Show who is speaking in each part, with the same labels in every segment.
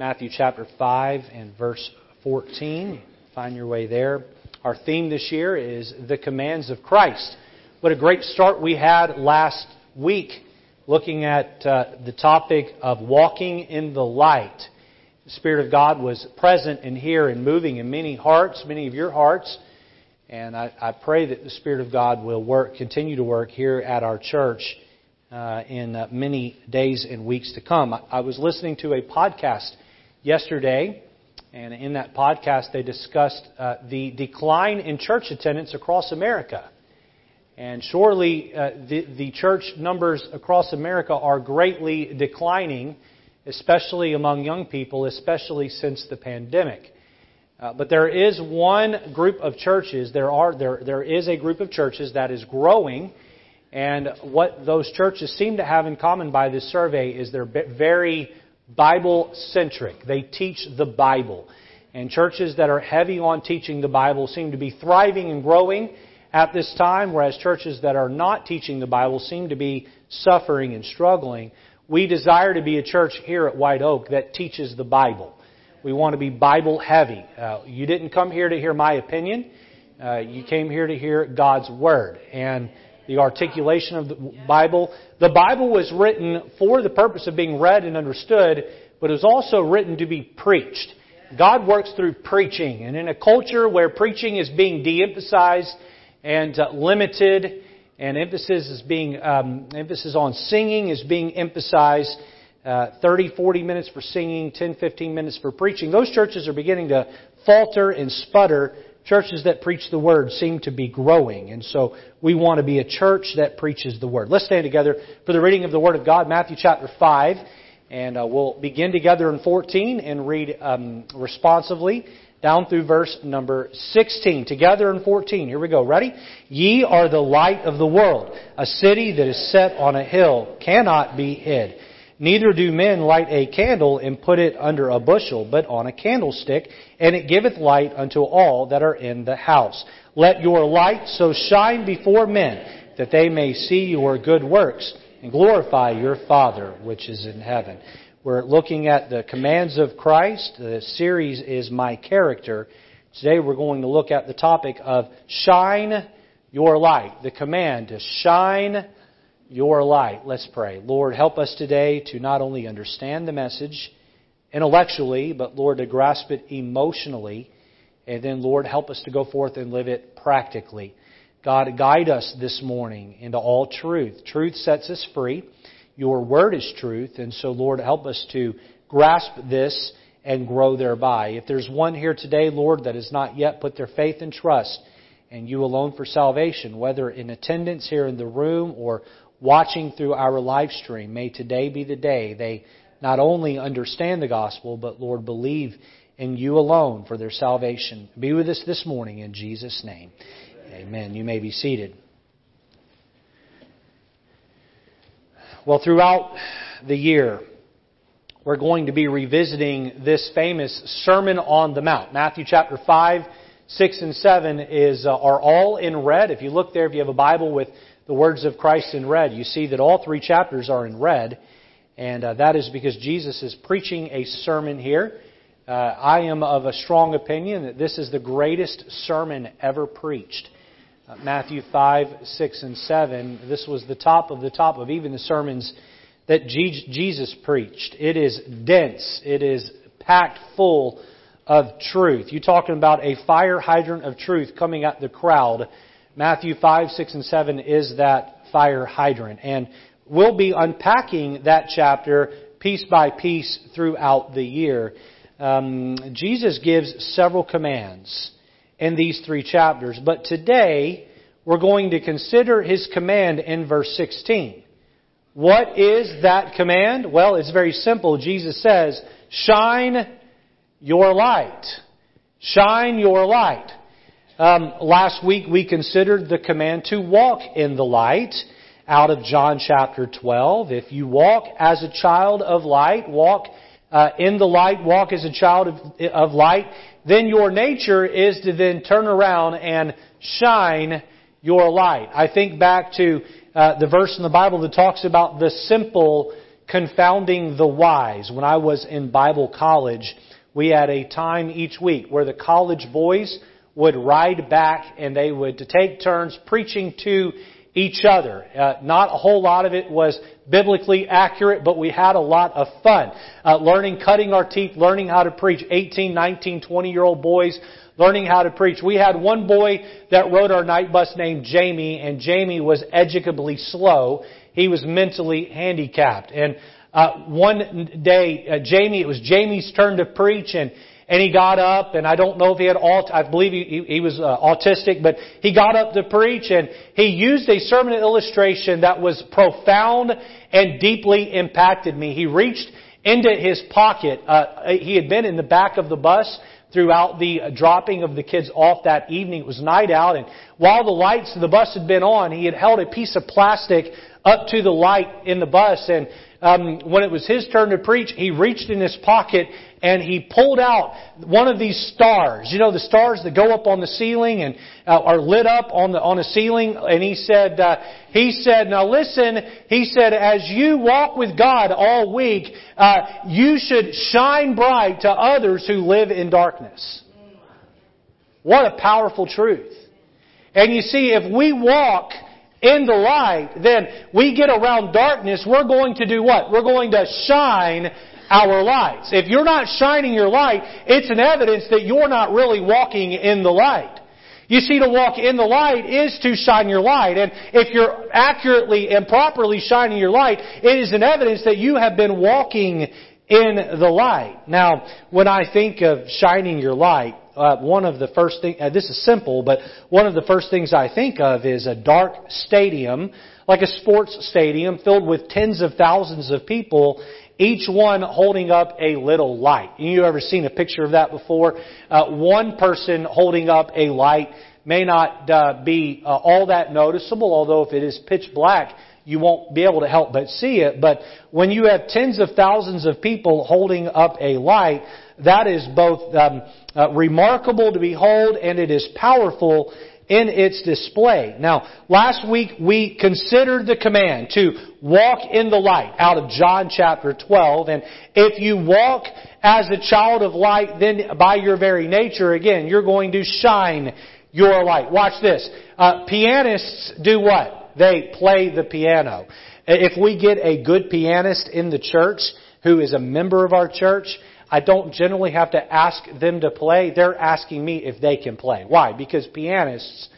Speaker 1: Matthew chapter 5 and verse 14. Find your way there. Our theme this year is the commands of Christ. What a great start we had last week looking at uh, the topic of walking in the light. The Spirit of God was present and here and moving in many hearts, many of your hearts. And I, I pray that the Spirit of God will work, continue to work here at our church uh, in uh, many days and weeks to come. I, I was listening to a podcast yesterday, and in that podcast they discussed uh, the decline in church attendance across America. And surely uh, the, the church numbers across America are greatly declining, especially among young people, especially since the pandemic. Uh, but there is one group of churches, there, are, there, there is a group of churches that is growing, and what those churches seem to have in common by this survey is they're very Bible centric. They teach the Bible. And churches that are heavy on teaching the Bible seem to be thriving and growing at this time, whereas churches that are not teaching the Bible seem to be suffering and struggling. We desire to be a church here at White Oak that teaches the Bible. We want to be Bible heavy. Uh, you didn't come here to hear my opinion. Uh, you came here to hear God's Word. And the articulation of the Bible. The Bible was written for the purpose of being read and understood, but it was also written to be preached. God works through preaching, and in a culture where preaching is being de-emphasized and uh, limited, and emphasis is being um, emphasis on singing is being emphasized. Uh, 30, 40 minutes for singing, 10, 15 minutes for preaching. Those churches are beginning to falter and sputter churches that preach the Word seem to be growing. And so we want to be a church that preaches the Word. Let's stand together for the reading of the Word of God, Matthew chapter 5. And uh, we'll begin together in 14 and read um, responsively down through verse number 16. Together in 14. Here we go. Ready? Ye are the light of the world. A city that is set on a hill cannot be hid. Neither do men light a candle and put it under a bushel, but on a candlestick, and it giveth light unto all that are in the house. Let your light so shine before men, that they may see your good works, and glorify your Father which is in heaven. We're looking at the commands of Christ. The series is My Character. Today we're going to look at the topic of shine your light. The command to shine your light. Let's pray. Lord, help us today to not only understand the message intellectually, but Lord, to grasp it emotionally. And then, Lord, help us to go forth and live it practically. God, guide us this morning into all truth. Truth sets us free. Your word is truth. And so, Lord, help us to grasp this and grow thereby. If there's one here today, Lord, that has not yet put their faith and trust in you alone for salvation, whether in attendance here in the room or watching through our live stream, may today be the day they not only understand the gospel, but Lord, believe in you alone for their salvation. Be with us this morning in Jesus' name. Amen. You may be seated. Well, throughout the year, we're going to be revisiting this famous Sermon on the Mount. Matthew chapter 5, 6, and 7 is, uh, are all in red. If you look there, if you have a Bible with the words of Christ in red, you see that all three chapters are in red, and uh, that is because Jesus is preaching a sermon here. Uh, I am of a strong opinion that this is the greatest sermon ever preached. Uh, Matthew 5, 6, and 7. This was the top of the top of even the sermons that Jesus preached. It is dense. It is packed full of truth. You're talking about a fire hydrant of truth coming at the crowd Matthew 5, 6, and 7 is that fire hydrant. And we'll be unpacking that chapter piece by piece throughout the year. Um, Jesus gives several commands in these three chapters, but today we're going to consider his command in verse 16. What is that command? Well, it's very simple. Jesus says, shine your light. Shine your light. Um, last week we considered the command to walk in the light out of John chapter 12. If you walk as a child of light, walk uh, in the light, walk as a child of, of light, then your nature is to then turn around and shine your light. I think back to uh, the verse in the Bible that talks about the simple confounding the wise. When I was in Bible college, we had a time each week where the college boys would ride back and they would take turns preaching to each other. Uh, not a whole lot of it was biblically accurate, but we had a lot of fun. Uh, learning, cutting our teeth, learning how to preach. 18, 19, 20 year old boys learning how to preach. We had one boy that rode our night bus named Jamie, and Jamie was educably slow. He was mentally handicapped. And uh, one day, uh, Jamie, it was Jamie's turn to preach, and and he got up, and I don't know if he had all, I believe he, he was uh, autistic, but he got up to preach, and he used a sermon illustration that was profound and deeply impacted me. He reached into his pocket. Uh, he had been in the back of the bus throughout the dropping of the kids off that evening. It was night out, and while the lights of the bus had been on, he had held a piece of plastic up to the light in the bus, and um, when it was his turn to preach, he reached in his pocket and he pulled out one of these stars. You know, the stars that go up on the ceiling and uh, are lit up on the on a ceiling. And he said, uh, he said, now listen. He said, as you walk with God all week, uh, you should shine bright to others who live in darkness. What a powerful truth. And you see, if we walk in the light, then we get around darkness, we're going to do what? We're going to shine our lights. If you're not shining your light, it's an evidence that you're not really walking in the light. You see, to walk in the light is to shine your light. And if you're accurately and properly shining your light, it is an evidence that you have been walking in the light. Now, when I think of shining your light, uh, one of the first things, uh, this is simple, but one of the first things I think of is a dark stadium, like a sports stadium filled with tens of thousands of people, each one holding up a little light. You ever seen a picture of that before? Uh, one person holding up a light may not uh, be uh, all that noticeable, although if it is pitch black, you won't be able to help but see it. But when you have tens of thousands of people holding up a light, that is both um, uh, remarkable to behold and it is powerful in its display. Now, last week we considered the command to walk in the light out of John chapter 12. And if you walk as a child of light, then by your very nature, again, you're going to shine your light. Watch this. Uh, pianists do what? They play the piano. If we get a good pianist in the church who is a member of our church, I don't generally have to ask them to play. They're asking me if they can play. Why? Because pianists,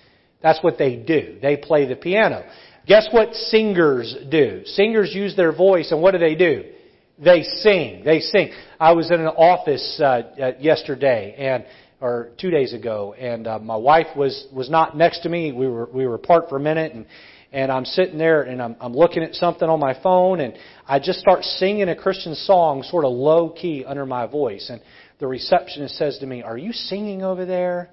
Speaker 1: that's what they do. They play the piano. Guess what singers do? Singers use their voice, and what do they do? They sing. They sing. I was in an office uh, uh, yesterday, and or two days ago, and uh, my wife was was not next to me. We were we were apart for a minute, and and I'm sitting there and I'm, I'm looking at something on my phone and I just start singing a Christian song sort of low key under my voice. And the receptionist says to me, Are you singing over there?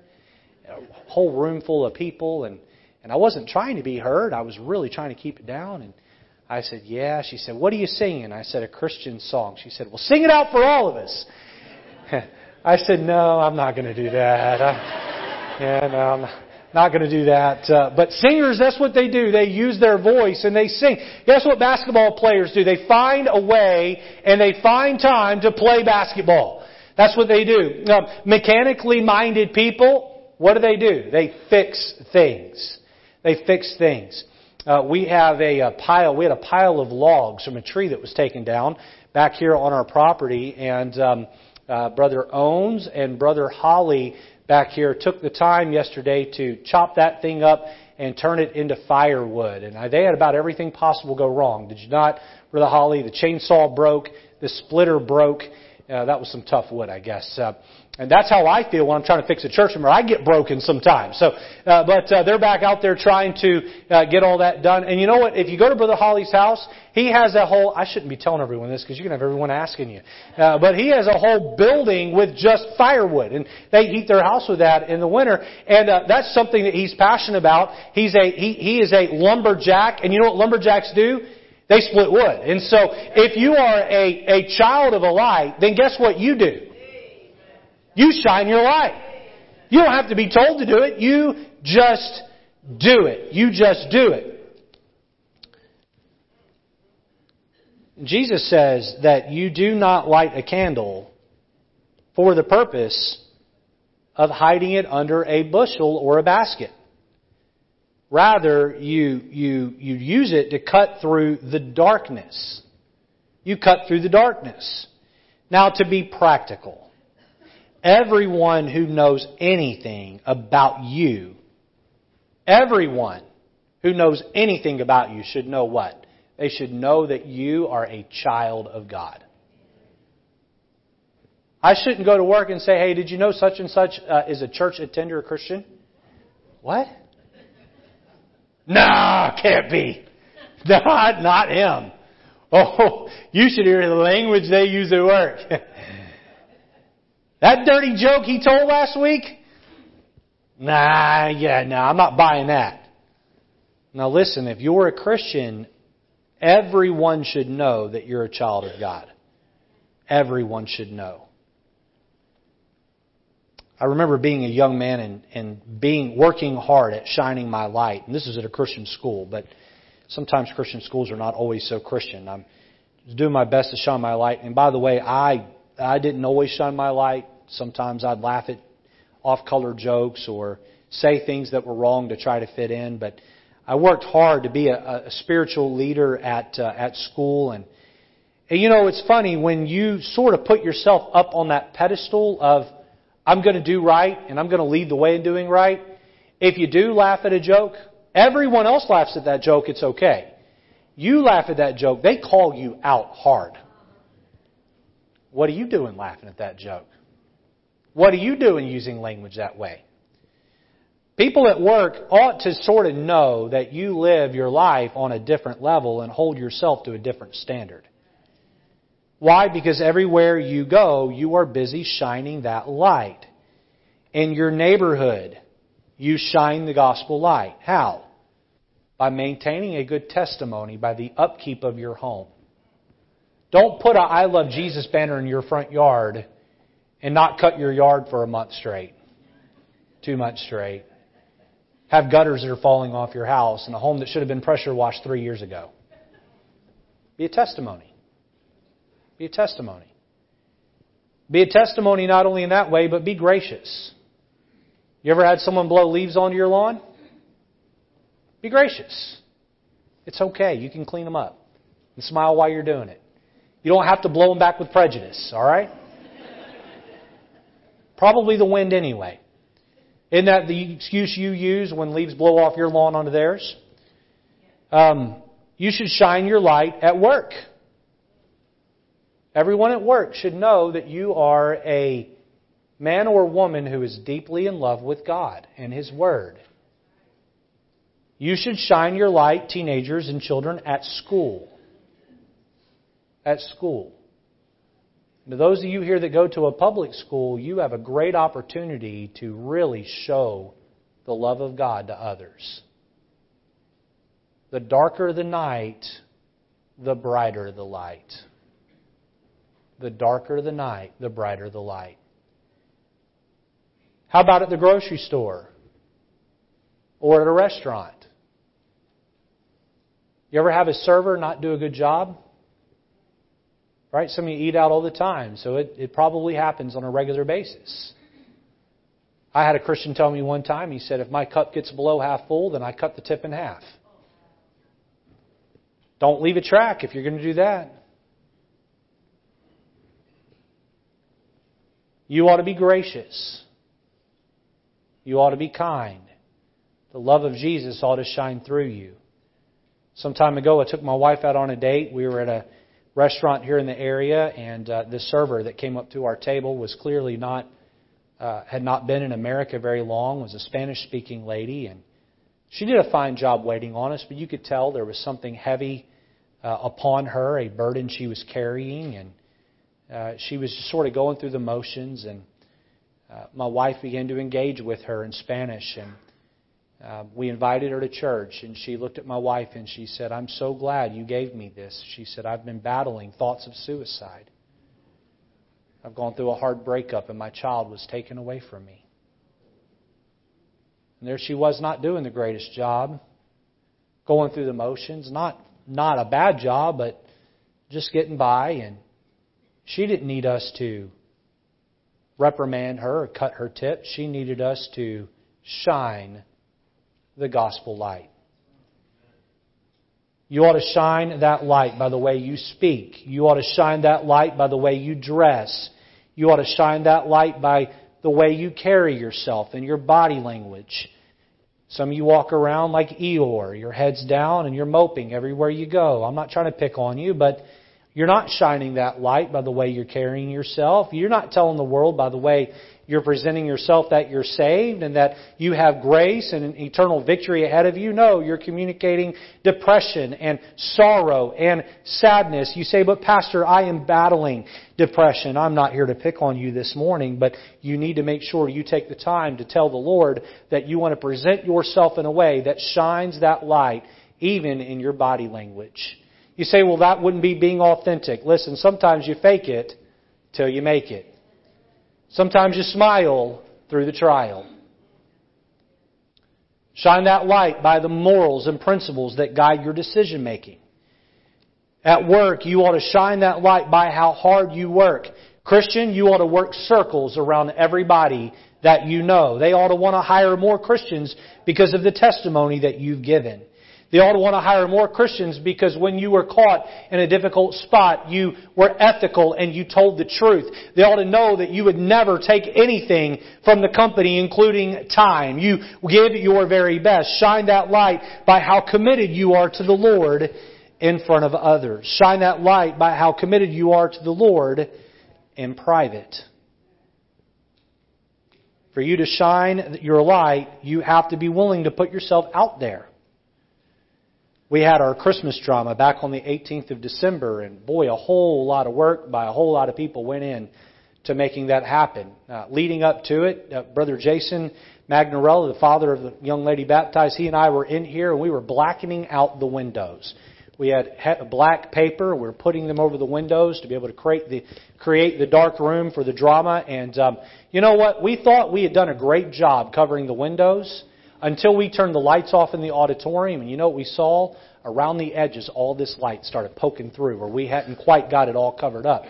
Speaker 1: A whole room full of people. And, and I wasn't trying to be heard. I was really trying to keep it down. And I said, Yeah. She said, What are you singing? I said, A Christian song. She said, Well, sing it out for all of us. I said, No, I'm not going to do that. I, yeah, no, I'm not. Not going to do that. Uh, but singers, that's what they do. They use their voice and they sing. Guess what basketball players do? They find a way and they find time to play basketball. That's what they do. Now, mechanically minded people, what do they do? They fix things. They fix things. Uh, we have a, a pile. We had a pile of logs from a tree that was taken down back here on our property, and um, uh, Brother Owens and Brother Holly back here took the time yesterday to chop that thing up and turn it into firewood. And they had about everything possible go wrong. Did you not, Brother Holly? The chainsaw broke, the splitter broke. Uh, that was some tough wood, I guess. Uh, and that's how I feel when I'm trying to fix a church member. I get broken sometimes. So, uh, but uh, they're back out there trying to uh, get all that done. And you know what? If you go to Brother Holly's house, he has a whole. I shouldn't be telling everyone this because you're gonna have everyone asking you. Uh, but he has a whole building with just firewood, and they heat their house with that in the winter. And uh, that's something that he's passionate about. He's a he, he is a lumberjack, and you know what lumberjacks do? They split wood. And so, if you are a, a child of a light, then guess what you do? You shine your light. You don't have to be told to do it. You just do it. You just do it. Jesus says that you do not light a candle for the purpose of hiding it under a bushel or a basket. Rather, you, you, you use it to cut through the darkness. You cut through the darkness. Now, to be practical, everyone who knows anything about you, everyone who knows anything about you should know what? They should know that you are a child of God. I shouldn't go to work and say, hey, did you know such and such uh, is a church attender a Christian? What? Nah, can't be. Not, not him. Oh, you should hear the language they use at work. that dirty joke he told last week? Nah, yeah, no, nah, I'm not buying that. Now listen, if you're a Christian, everyone should know that you're a child of God. Everyone should know. I remember being a young man and, and being working hard at shining my light. And this is at a Christian school, but sometimes Christian schools are not always so Christian. I'm doing my best to shine my light. And by the way, I I didn't always shine my light. Sometimes I'd laugh at off-color jokes or say things that were wrong to try to fit in. But I worked hard to be a, a spiritual leader at uh, at school. And, and you know, it's funny when you sort of put yourself up on that pedestal of I'm going to do right and I'm going to lead the way in doing right. If you do laugh at a joke, everyone else laughs at that joke, it's okay. You laugh at that joke, they call you out hard. What are you doing laughing at that joke? What are you doing using language that way? People at work ought to sort of know that you live your life on a different level and hold yourself to a different standard. Why? Because everywhere you go, you are busy shining that light. In your neighborhood, you shine the gospel light. How? By maintaining a good testimony, by the upkeep of your home. Don't put a I love Jesus banner in your front yard and not cut your yard for a month straight. Two months straight. Have gutters that are falling off your house and a home that should have been pressure washed three years ago. Be a testimony. Be a testimony. Be a testimony not only in that way, but be gracious. You ever had someone blow leaves onto your lawn? Be gracious. It's okay. You can clean them up. And smile while you're doing it. You don't have to blow them back with prejudice, all right? Probably the wind anyway. Isn't that the excuse you use when leaves blow off your lawn onto theirs? Um, you should shine your light at work. Everyone at work should know that you are a man or woman who is deeply in love with God and His Word. You should shine your light, teenagers and children, at school. At school. To those of you here that go to a public school, you have a great opportunity to really show the love of God to others. The darker the night, the brighter the light. The darker the night, the brighter the light. How about at the grocery store? Or at a restaurant? You ever have a server not do a good job? Right? Some of you eat out all the time, so it, it probably happens on a regular basis. I had a Christian tell me one time, he said, if my cup gets below half full, then I cut the tip in half. Don't leave a track if you're going to do that. You ought to be gracious. You ought to be kind. The love of Jesus ought to shine through you. Some time ago, I took my wife out on a date. We were at a restaurant here in the area, and uh, the server that came up to our table was clearly not uh, had not been in America very long. Was a Spanish-speaking lady, and she did a fine job waiting on us. But you could tell there was something heavy uh, upon her, a burden she was carrying, and uh, she was just sort of going through the motions, and uh, my wife began to engage with her in Spanish, and uh, we invited her to church, and she looked at my wife and she said, "I'm so glad you gave me this." She said, "I've been battling thoughts of suicide. I've gone through a hard breakup, and my child was taken away from me." And there she was, not doing the greatest job, going through the motions, not not a bad job, but just getting by, and she didn't need us to reprimand her or cut her tip. She needed us to shine the gospel light. You ought to shine that light by the way you speak. You ought to shine that light by the way you dress. You ought to shine that light by the way you carry yourself and your body language. Some of you walk around like Eeyore, your head's down and you're moping everywhere you go. I'm not trying to pick on you, but you're not shining that light by the way you're carrying yourself. You're not telling the world by the way you're presenting yourself that you're saved and that you have grace and an eternal victory ahead of you. No, you're communicating depression and sorrow and sadness. You say, but Pastor, I am battling depression. I'm not here to pick on you this morning, but you need to make sure you take the time to tell the Lord that you want to present yourself in a way that shines that light even in your body language. You say, well, that wouldn't be being authentic. Listen, sometimes you fake it till you make it. Sometimes you smile through the trial. Shine that light by the morals and principles that guide your decision making. At work, you ought to shine that light by how hard you work. Christian, you ought to work circles around everybody that you know. They ought to want to hire more Christians because of the testimony that you've given. They ought to want to hire more Christians because when you were caught in a difficult spot, you were ethical and you told the truth. They ought to know that you would never take anything from the company, including time. You give your very best. Shine that light by how committed you are to the Lord in front of others. Shine that light by how committed you are to the Lord in private. For you to shine your light, you have to be willing to put yourself out there. We had our Christmas drama back on the 18th of December, and boy, a whole lot of work by a whole lot of people went in to making that happen. Uh, leading up to it, uh, Brother Jason Magnarella, the father of the young lady baptized, he and I were in here and we were blackening out the windows. We had black paper. We were putting them over the windows to be able to create the create the dark room for the drama. And um, you know what? We thought we had done a great job covering the windows until we turned the lights off in the auditorium. And you know what we saw? Around the edges, all this light started poking through where we hadn't quite got it all covered up.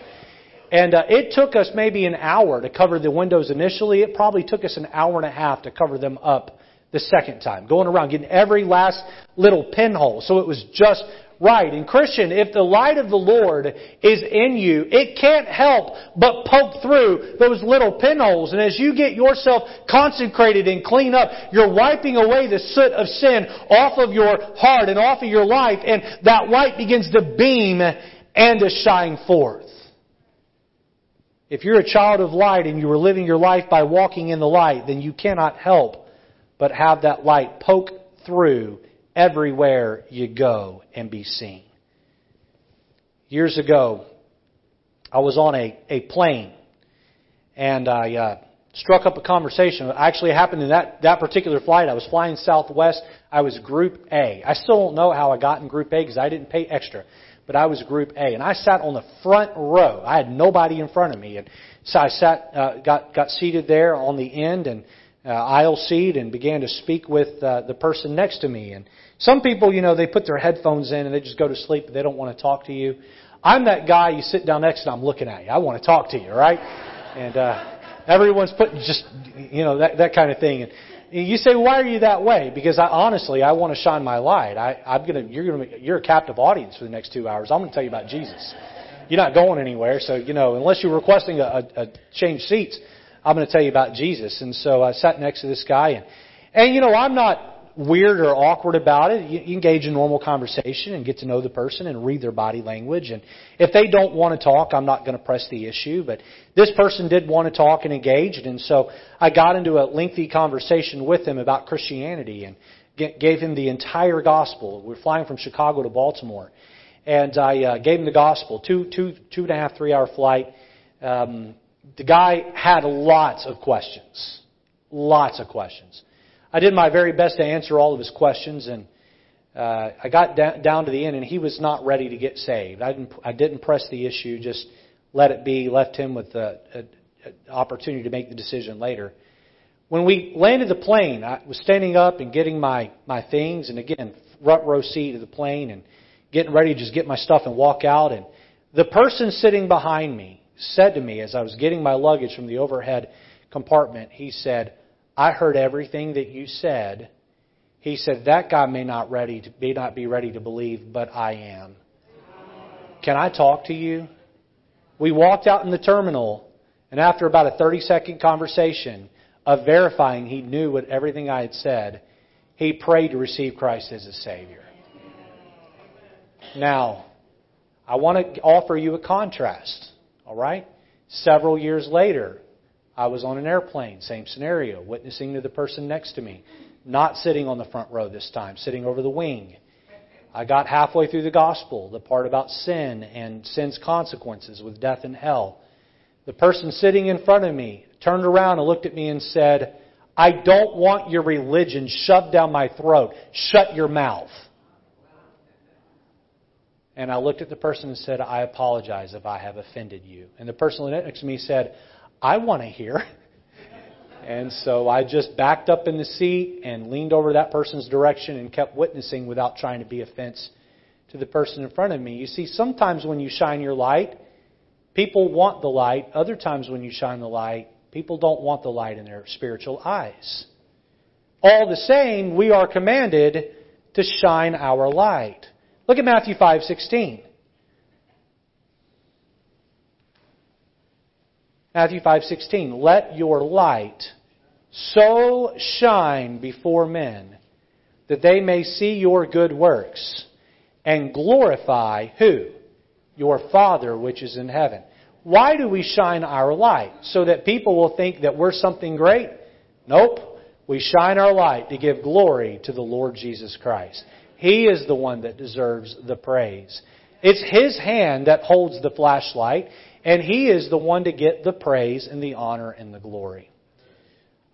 Speaker 1: And uh, it took us maybe an hour to cover the windows initially. It probably took us an hour and a half to cover them up the second time, going around, getting every last little pinhole. So it was just right. And Christian, if the light of the Lord is in you, it can't help but poke through those little pinholes. And as you get yourself consecrated and clean up, you're wiping away the soot of sin off of your heart and off of your life, and that light begins to beam and to shine forth. If you're a child of light and you are living your life by walking in the light, then you cannot help but have that light poke through everywhere you go and be seen. Years ago, I was on a, a plane and I uh, struck up a conversation. It actually happened in that, that particular flight. I was flying Southwest. I was Group A. I still don't know how I got in Group A because I didn't pay extra, but I was Group A. And I sat on the front row. I had nobody in front of me. And so I sat, uh, got, got seated there on the end and uh, aisle seat and began to speak with uh, the person next to me. And some people, you know, they put their headphones in and they just go to sleep. They don't want to talk to you. I'm that guy. You sit down next and I'm looking at you. I want to talk to you, right? And uh, everyone's putting just, you know, that that kind of thing. And you say, why are you that way? Because I honestly, I want to shine my light. I, I'm gonna, you're gonna, you're a captive audience for the next two hours. I'm to tell you about Jesus. You're not going anywhere, so you know, unless you're requesting a, a, a change seats, I'm going to tell you about Jesus. And so I sat next to this guy, and and you know, I'm not weird or awkward about it. You engage in normal conversation and get to know the person and read their body language. And if they don't want to talk, I'm not going to press the issue. But this person did want to talk and engaged, and so I got into a lengthy conversation with him about Christianity and gave him the entire gospel. We're flying from Chicago to Baltimore, and I uh, gave him the gospel. Two, two, two and a half, three hour flight. Um, the guy had lots of questions, lots of questions. I did my very best to answer all of his questions, and uh, I got da- down to the end, and he was not ready to get saved. I didn't, I didn't press the issue, just let it be, left him with the opportunity to make the decision later. When we landed the plane, I was standing up and getting my, my things, and again, front row seat of the plane, and getting ready to just get my stuff and walk out. And The person sitting behind me said to me as I was getting my luggage from the overhead compartment, he said, I heard everything that you said. He said, that guy may not ready to, may not be ready to believe, but I am. Can I talk to you? We walked out in the terminal, and after about a 30 second conversation of verifying he knew what everything I had said, he prayed to receive Christ as a Savior. Now, I want to offer you a contrast, all right? Several years later, I was on an airplane, same scenario, witnessing to the person next to me, not sitting on the front row this time, sitting over the wing. I got halfway through the gospel, the part about sin and sin's consequences with death and hell. The person sitting in front of me turned around and looked at me and said, I don't want your religion shoved down my throat. Shut your mouth. And I looked at the person and said, I apologize if I have offended you. And the person next to me said, I want to hear. And so I just backed up in the seat and leaned over that person's direction and kept witnessing without trying to be offense to the person in front of me. You see, sometimes when you shine your light, people want the light. Other times when you shine the light, people don't want the light in their spiritual eyes. All the same, we are commanded to shine our light. Look at Matthew 5:16. Matthew 5:16, "Let your light so shine before men that they may see your good works and glorify who? Your Father which is in heaven." Why do we shine our light? So that people will think that we're something great? Nope. We shine our light to give glory to the Lord Jesus Christ. He is the one that deserves the praise. It's His hand that holds the flashlight. And He is the one to get the praise and the honor and the glory.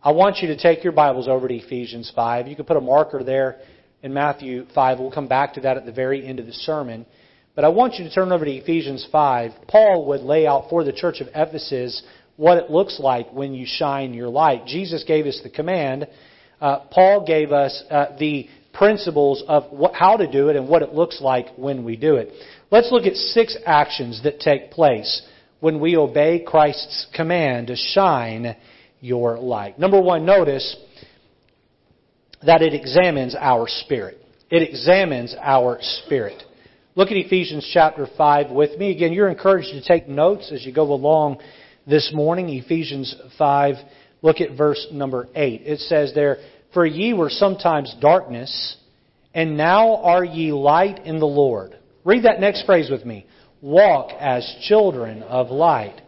Speaker 1: I want you to take your Bibles over to Ephesians 5. You can put a marker there in Matthew 5. We'll come back to that at the very end of the sermon. But I want you to turn over to Ephesians 5. Paul would lay out for the church of Ephesus what it looks like when you shine your light. Jesus gave us the command. Uh, Paul gave us uh, the principles of what, how to do it and what it looks like when we do it. Let's look at six actions that take place when we obey Christ's command to shine your light. Number one, notice that it examines our spirit. It examines our spirit. Look at Ephesians chapter 5 with me. Again, you're encouraged to take notes as you go along this morning. Ephesians 5, look at verse number 8. It says there, For ye were sometimes darkness, and now are ye light in the Lord. Read that next phrase with me walk as children of light.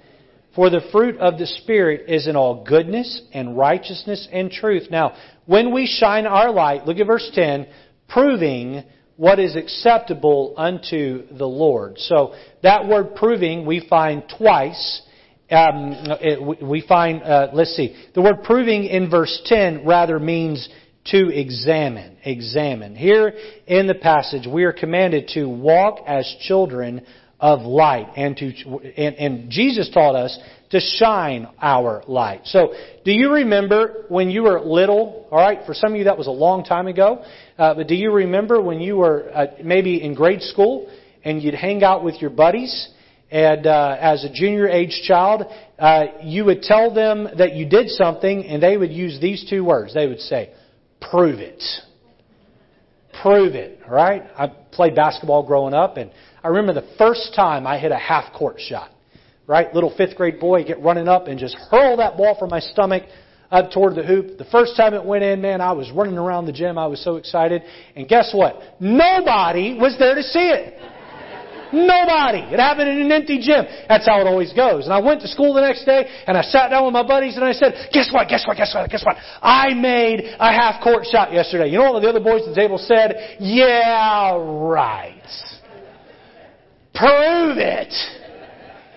Speaker 1: For the fruit of the Spirit is in all goodness and righteousness and truth. Now, when we shine our light, look at verse 10, proving what is acceptable unto the Lord. So, that word proving we find twice. Um, we find, uh, let's see, the word proving in verse 10 rather means to examine. Examine. Here in the passage, we are commanded to walk as children of light and to and, and, Jesus taught us to shine our light. So, do you remember when you were little? All right, for some of you that was a long time ago. Uh, but do you remember when you were uh, maybe in grade school and you'd hang out with your buddies? And uh, as a junior age child, uh, you would tell them that you did something, and they would use these two words. They would say, "Prove it." Prove it. Right? I played basketball growing up, and I remember the first time I hit a half court shot. Right? Little fifth grade boy get running up and just hurl that ball from my stomach up toward the hoop. The first time it went in, man, I was running around the gym. I was so excited. And guess what? Nobody was there to see it. Nobody. It happened in an empty gym. That's how it always goes. And I went to school the next day and I sat down with my buddies and I said, guess what, guess what, guess what, guess what? I made a half court shot yesterday. You know what the other boys at the table said? Yeah, right. Prove it.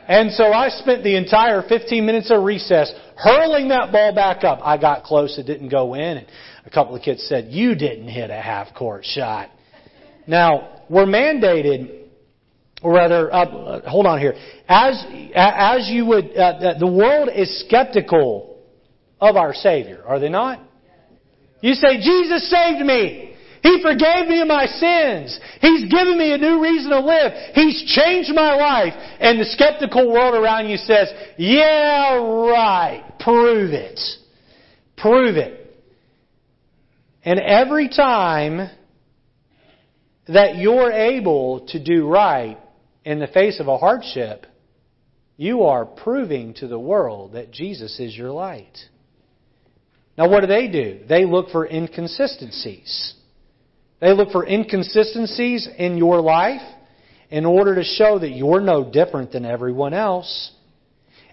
Speaker 1: And so I spent the entire 15 minutes of recess hurling that ball back up. I got close, it didn't go in. And a couple of kids said, You didn't hit a half court shot. Now, we're mandated or rather, uh, hold on here. As as you would, uh, the world is skeptical of our Savior, are they not? You say, Jesus saved me. He forgave me of my sins. He's given me a new reason to live. He's changed my life. And the skeptical world around you says, yeah, right. Prove it. Prove it. And every time that you're able to do right in the face of a hardship, you are proving to the world that Jesus is your light. Now, what do they do? They look for inconsistencies. They look for inconsistencies in your life in order to show that you're no different than everyone else.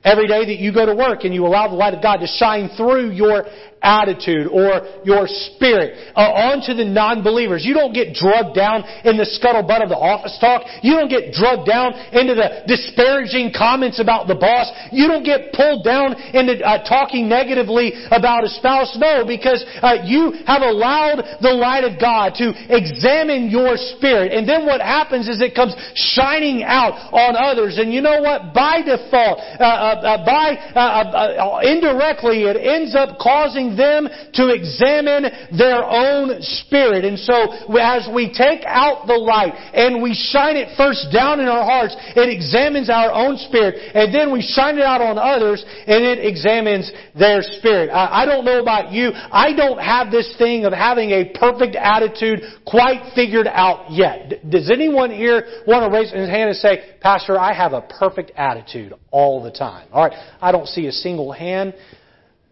Speaker 1: Every day that you go to work and you allow the light of God to shine through your attitude or your spirit uh, onto the non-believers. You don't get drugged down in the scuttlebutt of the office talk. You don't get drugged down into the disparaging comments about the boss. You don't get pulled down into uh, talking negatively about a spouse. No, because uh, you have allowed the light of God to examine your spirit. And then what happens is it comes shining out on others. And you know what? By default, uh, uh, uh, by indirectly, it ends up causing them to examine their own spirit. And so as we take out the light and we shine it first down in our hearts, it examines our own spirit. And then we shine it out on others and it examines their spirit. I, I don't know about you. I don't have this thing of having a perfect attitude quite figured out yet. Does anyone here want to raise his hand and say, Pastor, I have a perfect attitude all the time? Alright, I don't see a single hand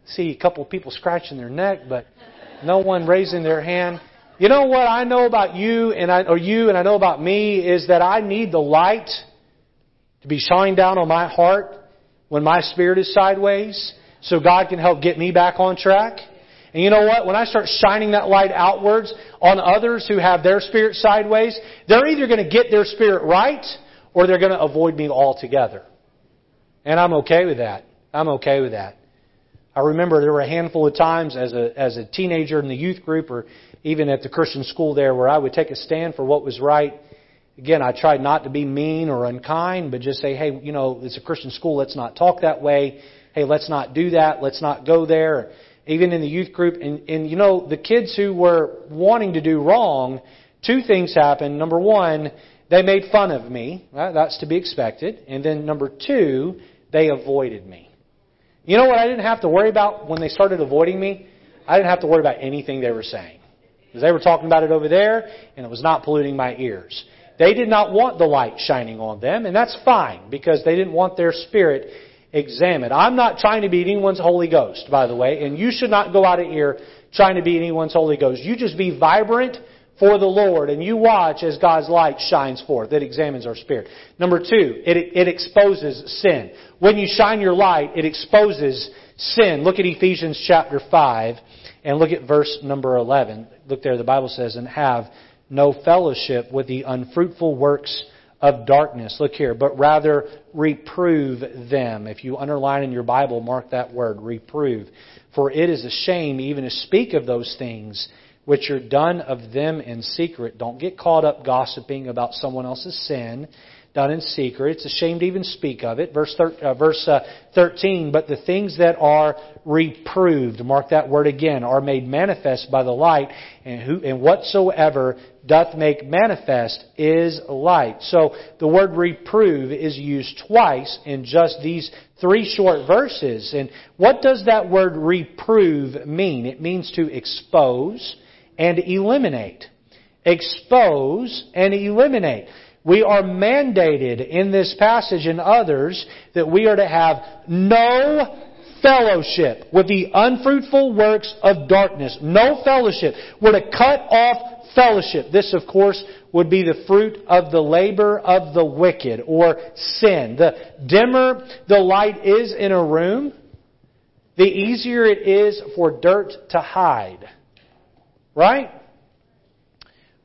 Speaker 1: see a couple of people scratching their neck, but no one raising their hand. You know what I know about you and I, or you and I know about me is that I need the light to be shining down on my heart when my spirit is sideways so God can help get me back on track. And you know what? When I start shining that light outwards on others who have their spirit sideways, they're either going to get their spirit right or they're going to avoid me altogether. And I'm okay with that. I'm okay with that. I remember there were a handful of times as a, as a teenager in the youth group or even at the Christian school there where I would take a stand for what was right. Again, I tried not to be mean or unkind, but just say, hey, you know, it's a Christian school, let's not talk that way. Hey, let's not do that, let's not go there. Even in the youth group, and, and you know, the kids who were wanting to do wrong, two things happened. Number one, they made fun of me. That's to be expected. And then number two, they avoided me. You know what I didn't have to worry about when they started avoiding me? I didn't have to worry about anything they were saying. Because they were talking about it over there, and it was not polluting my ears. They did not want the light shining on them, and that's fine, because they didn't want their spirit examined. I'm not trying to be anyone's Holy Ghost, by the way, and you should not go out of here trying to be anyone's Holy Ghost. You just be vibrant for the Lord, and you watch as God's light shines forth. It examines our spirit. Number two, it, it exposes sin. When you shine your light, it exposes sin. Look at Ephesians chapter 5 and look at verse number 11. Look there, the Bible says, and have no fellowship with the unfruitful works of darkness. Look here, but rather reprove them. If you underline in your Bible, mark that word, reprove. For it is a shame even to speak of those things which are done of them in secret. Don't get caught up gossiping about someone else's sin done in secret. It's a shame to even speak of it. Verse, thir- uh, verse uh, 13, but the things that are reproved, mark that word again, are made manifest by the light, and, who, and whatsoever doth make manifest is light. So the word reprove is used twice in just these three short verses. And what does that word reprove mean? It means to expose and eliminate. Expose and eliminate. We are mandated in this passage and others that we are to have no fellowship with the unfruitful works of darkness. No fellowship. We're to cut off fellowship. This, of course, would be the fruit of the labor of the wicked or sin. The dimmer the light is in a room, the easier it is for dirt to hide. Right?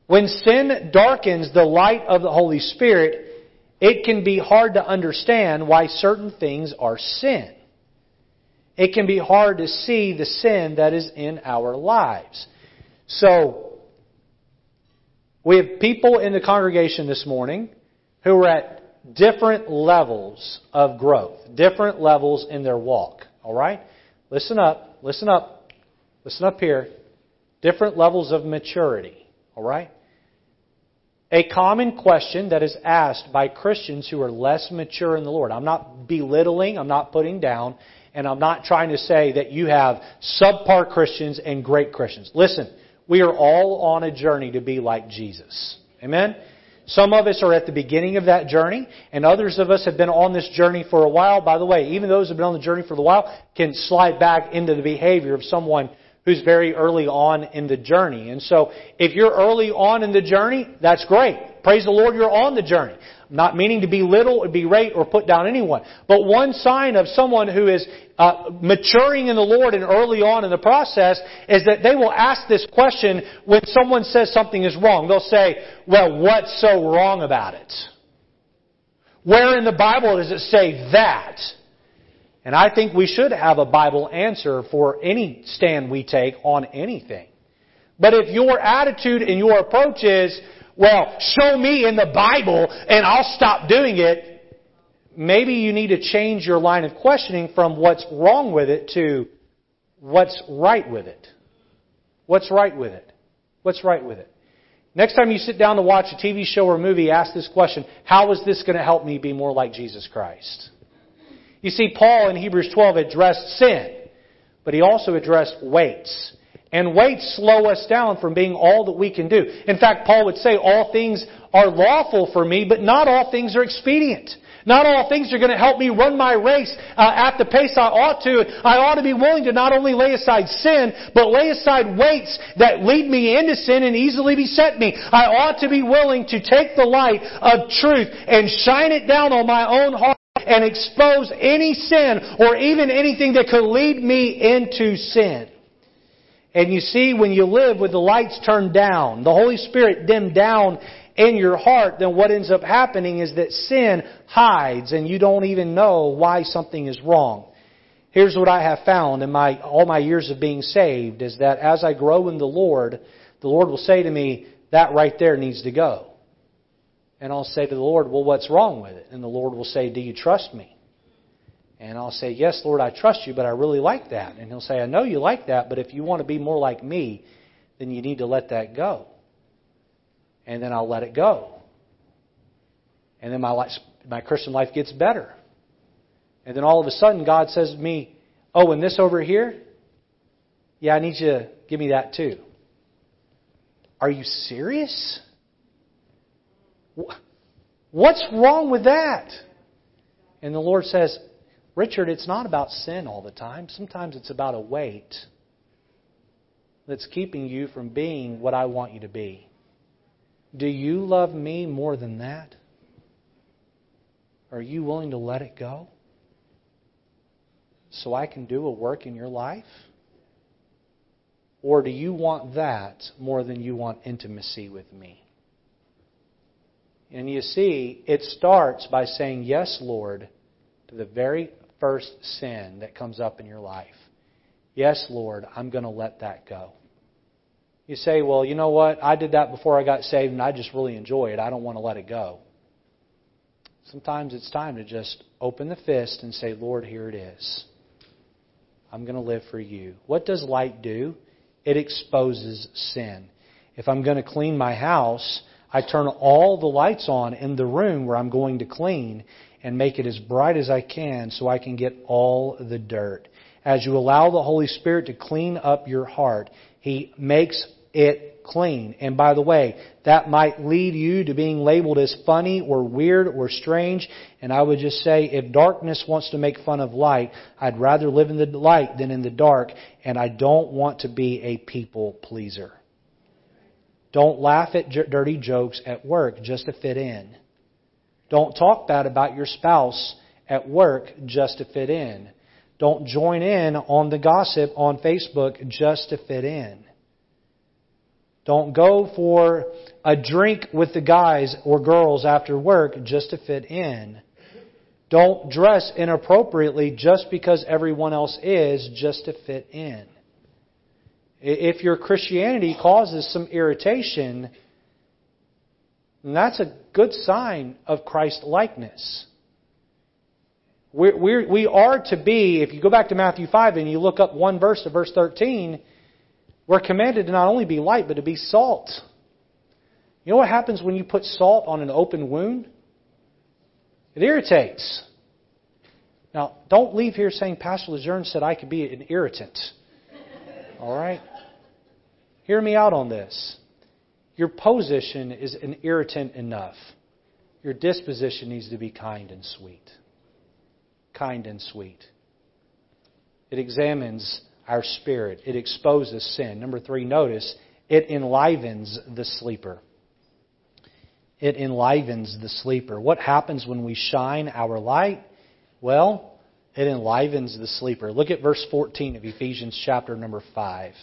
Speaker 1: When sin darkens the light of the Holy Spirit, it can be hard to understand why certain things are sin. It can be hard to see the sin that is in our lives. So, we have people in the congregation this morning who are at different levels of growth, different levels in their walk. All right? Listen up, listen up, listen up here different levels of maturity. All right? A common question that is asked by Christians who are less mature in the Lord. I'm not belittling, I'm not putting down, and I'm not trying to say that you have subpar Christians and great Christians. Listen, we are all on a journey to be like Jesus. Amen? Some of us are at the beginning of that journey, and others of us have been on this journey for a while. By the way, even those who have been on the journey for a while can slide back into the behavior of someone who's very early on in the journey. And so, if you're early on in the journey, that's great. Praise the Lord, you're on the journey. Not meaning to belittle or berate or put down anyone. But one sign of someone who is uh, maturing in the Lord and early on in the process is that they will ask this question when someone says something is wrong. They'll say, well, what's so wrong about it? Where in the Bible does it say that? And I think we should have a Bible answer for any stand we take on anything. But if your attitude and your approach is, well, show me in the Bible and I'll stop doing it, maybe you need to change your line of questioning from what's wrong with it to what's right with it. What's right with it? What's right with it? Next time you sit down to watch a TV show or movie, ask this question, how is this going to help me be more like Jesus Christ? You see, Paul in Hebrews 12 addressed sin, but he also addressed weights. And weights slow us down from being all that we can do. In fact, Paul would say, all things are lawful for me, but not all things are expedient. Not all things are going to help me run my race uh, at the pace I ought to. I ought to be willing to not only lay aside sin, but lay aside weights that lead me into sin and easily beset me. I ought to be willing to take the light of truth and shine it down on my own heart and expose any sin or even anything that could lead me into sin. And you see, when you live with the lights turned down, the Holy Spirit dimmed down in your heart, then what ends up happening is that sin hides and you don't even know why something is wrong. Here's what I have found in my, all my years of being saved is that as I grow in the Lord, the Lord will say to me, that right there needs to go. And I'll say to the Lord, well, what's wrong with it? And the Lord will say, do you trust me? And I'll say, Yes, Lord, I trust you, but I really like that. And He'll say, I know you like that, but if you want to be more like me, then you need to let that go. And then I'll let it go. And then my, life, my Christian life gets better. And then all of a sudden, God says to me, Oh, and this over here? Yeah, I need you to give me that too. Are you serious? What's wrong with that? And the Lord says, Richard, it's not about sin all the time. Sometimes it's about a weight that's keeping you from being what I want you to be. Do you love me more than that? Are you willing to let it go? So I can do a work in your life? Or do you want that more than you want intimacy with me? And you see, it starts by saying, Yes, Lord, to the very first sin that comes up in your life. Yes, Lord, I'm going to let that go. You say, well, you know what? I did that before I got saved and I just really enjoy it. I don't want to let it go. Sometimes it's time to just open the fist and say, Lord, here it is. I'm going to live for you. What does light do? It exposes sin. If I'm going to clean my house, I turn all the lights on in the room where I'm going to clean, and make it as bright as I can so I can get all the dirt. As you allow the Holy Spirit to clean up your heart, He makes it clean. And by the way, that might lead you to being labeled as funny or weird or strange. And I would just say, if darkness wants to make fun of light, I'd rather live in the light than in the dark. And I don't want to be a people pleaser. Don't laugh at dirty jokes at work just to fit in. Don't talk bad about your spouse at work just to fit in. Don't join in on the gossip on Facebook just to fit in. Don't go for a drink with the guys or girls after work just to fit in. Don't dress inappropriately just because everyone else is, just to fit in. If your Christianity causes some irritation, that's a good sign of Christ likeness. We're, we are to be, if you go back to Matthew 5 and you look up one verse to verse 13, we're commanded to not only be light, but to be salt. You know what happens when you put salt on an open wound? It irritates. Now, don't leave here saying Pastor Lejeune said I could be an irritant. All right? Hear me out on this. Your position is an irritant enough. Your disposition needs to be kind and sweet. Kind and sweet. It examines our spirit. It exposes sin. Number three, notice, it enlivens the sleeper. It enlivens the sleeper. What happens when we shine our light? Well, it enlivens the sleeper. Look at verse 14 of Ephesians chapter number 5.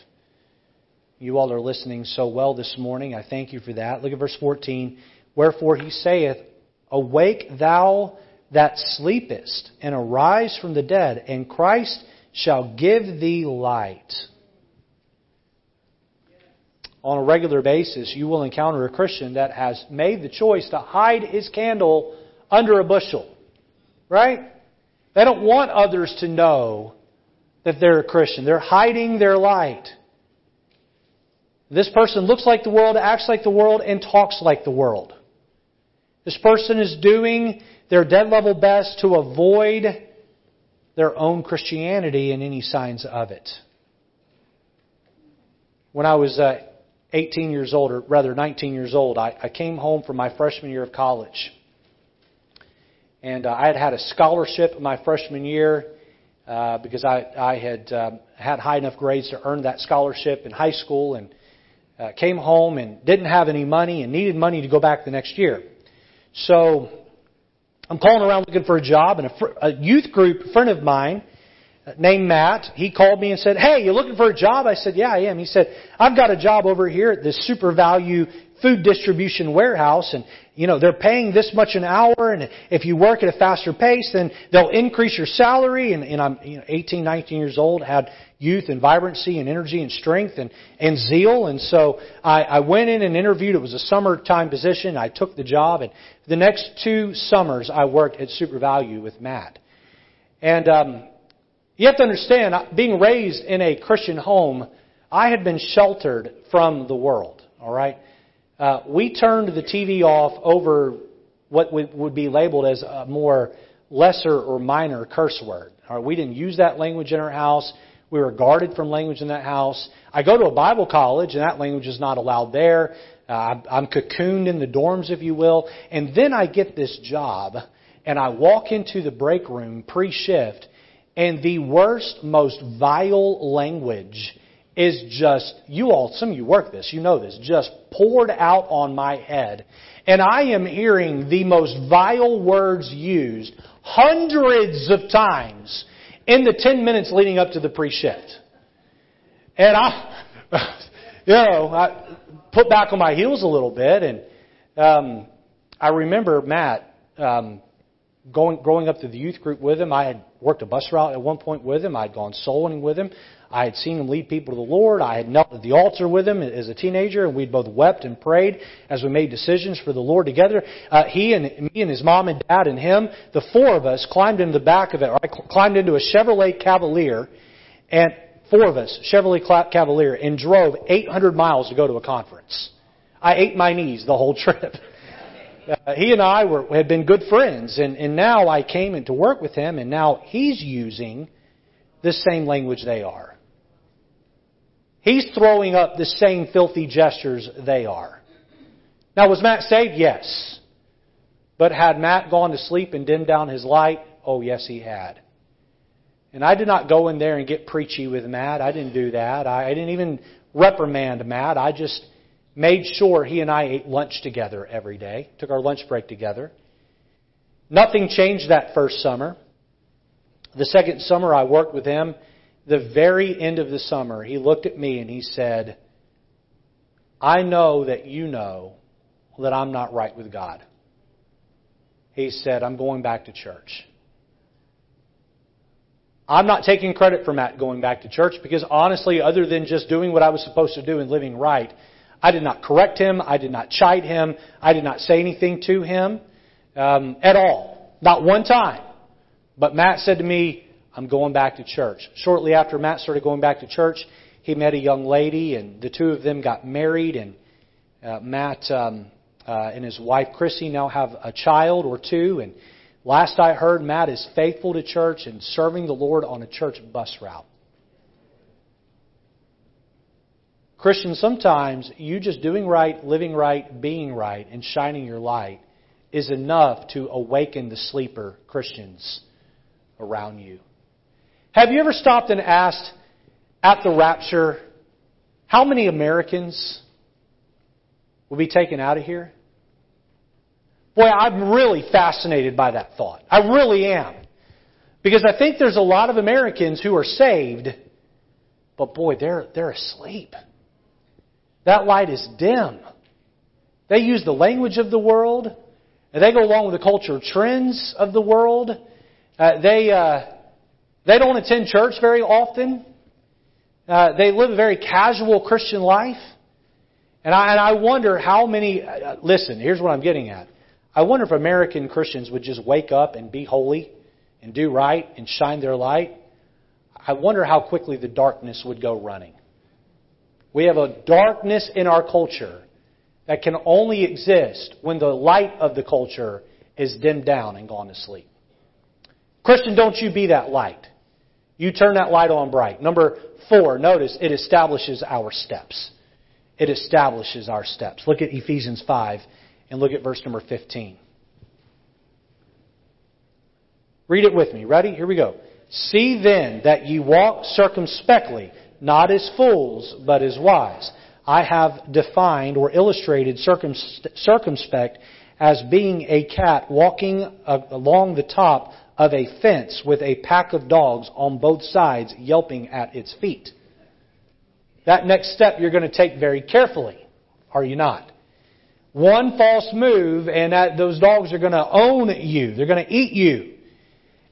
Speaker 1: You all are listening so well this morning. I thank you for that. Look at verse 14. Wherefore he saith, Awake thou that sleepest, and arise from the dead, and Christ shall give thee light. On a regular basis, you will encounter a Christian that has made the choice to hide his candle under a bushel. Right? They don't want others to know that they're a Christian. They're hiding their light. This person looks like the world, acts like the world, and talks like the world. This person is doing their dead level best to avoid their own Christianity and any signs of it. When I was uh, 18 years old, or rather 19 years old, I, I came home from my freshman year of college. And uh, I had had a scholarship my freshman year uh, because I, I had um, had high enough grades to earn that scholarship in high school and uh, came home and didn't have any money and needed money to go back the next year. So I'm calling around looking for a job and a, fr- a youth group friend of mine uh, named Matt, he called me and said, Hey, you looking for a job? I said, Yeah, I am. He said, I've got a job over here at this SuperValu food distribution warehouse and you know, they're paying this much an hour and if you work at a faster pace, then they'll increase your salary and, and I'm you know, 18, 19 years old, had youth and vibrancy and energy and strength and, and zeal. And so I, I went in and interviewed. It was a summertime position. I took the job and the next two summers I worked at SuperValu with Matt. And, um, you have to understand, being raised in a Christian home, I had been sheltered from the world. All right, uh, we turned the TV off over what would be labeled as a more lesser or minor curse word. We didn't use that language in our house. We were guarded from language in that house. I go to a Bible college, and that language is not allowed there. Uh, I'm cocooned in the dorms, if you will. And then I get this job, and I walk into the break room pre-shift, and the worst, most vile language is just, you all, some of you work this, you know this, just poured out on my head. And I am hearing the most vile words used hundreds of times in the 10 minutes leading up to the pre-shift. And I, you know, I put back on my heels a little bit and, um, I remember Matt, um, going, growing up to the youth group with him. I had worked a bus route at one point with him. I had gone soul winning with him. I had seen him lead people to the Lord. I had knelt at the altar with him as a teenager, and we'd both wept and prayed as we made decisions for the Lord together. Uh, he and me and his mom and dad and him, the four of us, climbed into the back of it. I climbed into a Chevrolet Cavalier, and four of us, Chevrolet Cavalier, and drove 800 miles to go to a conference. I ate my knees the whole trip. Uh, he and I were, had been good friends, and, and now I came in to work with him, and now he's using the same language they are. He's throwing up the same filthy gestures they are. Now, was Matt saved? Yes. But had Matt gone to sleep and dimmed down his light? Oh, yes, he had. And I did not go in there and get preachy with Matt. I didn't do that. I didn't even reprimand Matt. I just made sure he and I ate lunch together every day, took our lunch break together. Nothing changed that first summer. The second summer I worked with him, the very end of the summer, he looked at me and he said, I know that you know that I'm not right with God. He said, I'm going back to church. I'm not taking credit for Matt going back to church because honestly, other than just doing what I was supposed to do and living right, I did not correct him. I did not chide him. I did not say anything to him um, at all. Not one time. But Matt said to me, I'm going back to church. Shortly after Matt started going back to church, he met a young lady, and the two of them got married. And Uh, Matt um, uh, and his wife Chrissy now have a child or two, and last I heard, Matt is faithful to church and serving the Lord on a church bus route. Christians, sometimes you just doing right, living right, being right, and shining your light is enough to awaken the sleeper Christians around you. Have you ever stopped and asked at the rapture how many Americans will be taken out of here? Boy, I'm really fascinated by that thought. I really am. Because I think there's a lot of Americans who are saved, but boy, they're, they're asleep. That light is dim. They use the language of the world, and they go along with the cultural trends of the world. Uh, they, uh, they don't attend church very often. Uh, they live a very casual Christian life. And I, and I wonder how many, uh, listen, here's what I'm getting at. I wonder if American Christians would just wake up and be holy and do right and shine their light. I wonder how quickly the darkness would go running. We have a darkness in our culture that can only exist when the light of the culture is dimmed down and gone to sleep. Christian, don't you be that light. You turn that light on bright. Number four, notice it establishes our steps. It establishes our steps. Look at Ephesians 5 and look at verse number 15. Read it with me. Ready? Here we go. See then that ye walk circumspectly not as fools, but as wise. I have defined or illustrated circumspect as being a cat walking along the top of a fence with a pack of dogs on both sides yelping at its feet. That next step you're going to take very carefully, are you not? One false move and that, those dogs are going to own you. They're going to eat you.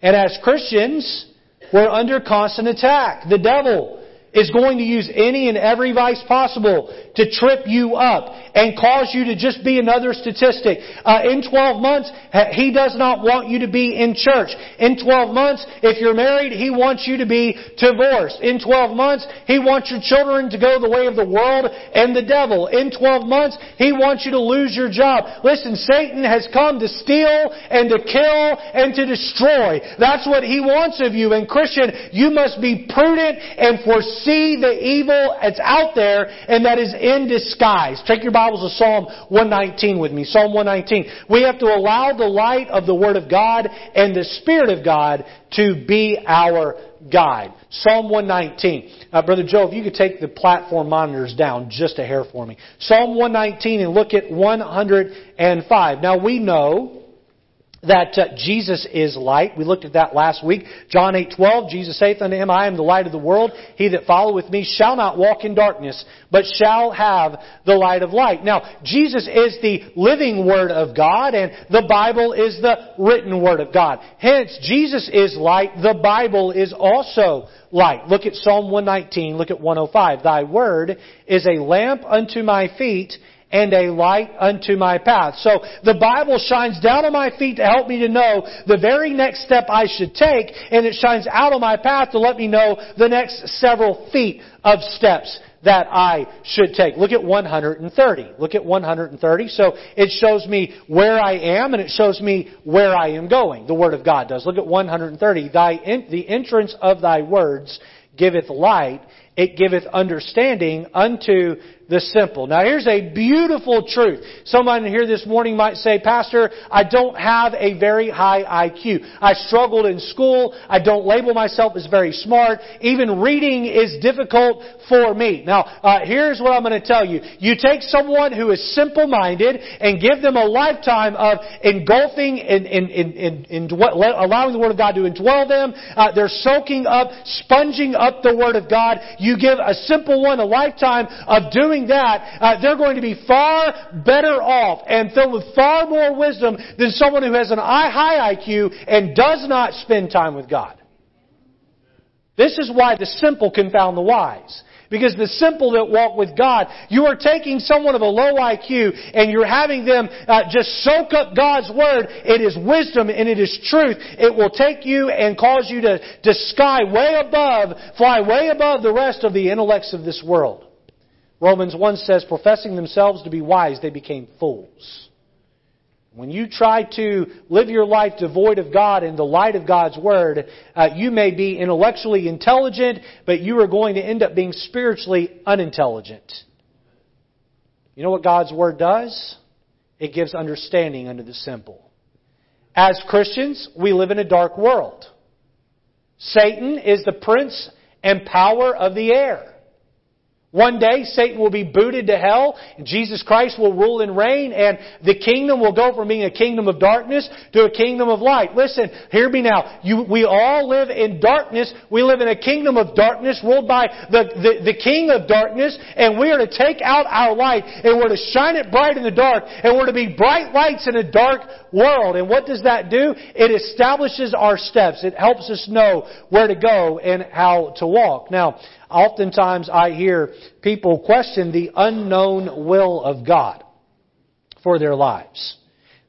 Speaker 1: And as Christians, we're under constant attack. The devil is going to use any and every vice possible to trip you up and cause you to just be another statistic. Uh, in 12 months, he does not want you to be in church. In 12 months, if you're married, he wants you to be divorced. In 12 months, he wants your children to go the way of the world and the devil. In 12 months, he wants you to lose your job. Listen, Satan has come to steal and to kill and to destroy. That's what he wants of you. And Christian, you must be prudent and foresee the evil that's out there and that is in disguise. Take your Bibles to Psalm 119 with me. Psalm 119. We have to allow the light of the Word of God and the Spirit of God to be our guide. Psalm 119. Uh, Brother Joe, if you could take the platform monitors down just a hair for me. Psalm 119 and look at 105. Now we know that uh, Jesus is light. We looked at that last week. John 8:12, Jesus saith unto him, I am the light of the world. He that followeth me shall not walk in darkness, but shall have the light of light. Now, Jesus is the living word of God and the Bible is the written word of God. Hence, Jesus is light, the Bible is also light. Look at Psalm 119, look at 105. Thy word is a lamp unto my feet and a light unto my path. So the Bible shines down on my feet to help me to know the very next step I should take, and it shines out on my path to let me know the next several feet of steps that I should take. Look at 130. Look at 130. So it shows me where I am and it shows me where I am going. The Word of God does. Look at 130. Thy, the entrance of thy words giveth light, it giveth understanding unto the simple. Now here's a beautiful truth. Someone here this morning might say, Pastor, I don't have a very high IQ. I struggled in school. I don't label myself as very smart. Even reading is difficult for me. Now, uh, here's what I'm going to tell you. You take someone who is simple-minded and give them a lifetime of engulfing and, allowing the Word of God to indwell them. Uh, they're soaking up, sponging up the Word of God. You give a simple one a lifetime of doing doing that, uh, they're going to be far better off and filled with far more wisdom than someone who has an high IQ and does not spend time with God. This is why the simple confound the wise. Because the simple that walk with God, you are taking someone of a low IQ and you're having them uh, just soak up God's Word. It is wisdom and it is truth. It will take you and cause you to, to sky way above, fly way above the rest of the intellects of this world. Romans 1 says, professing themselves to be wise, they became fools. When you try to live your life devoid of God in the light of God's Word, uh, you may be intellectually intelligent, but you are going to end up being spiritually unintelligent. You know what God's Word does? It gives understanding unto the simple. As Christians, we live in a dark world. Satan is the prince and power of the air. One day, Satan will be booted to hell, and Jesus Christ will rule and reign, and the kingdom will go from being a kingdom of darkness to a kingdom of light. Listen, hear me now. You, we all live in darkness. We live in a kingdom of darkness ruled by the, the, the king of darkness, and we are to take out our light, and we're to shine it bright in the dark, and we're to be bright lights in a dark world. And what does that do? It establishes our steps. It helps us know where to go and how to walk. Now, Oftentimes I hear people question the unknown will of God for their lives.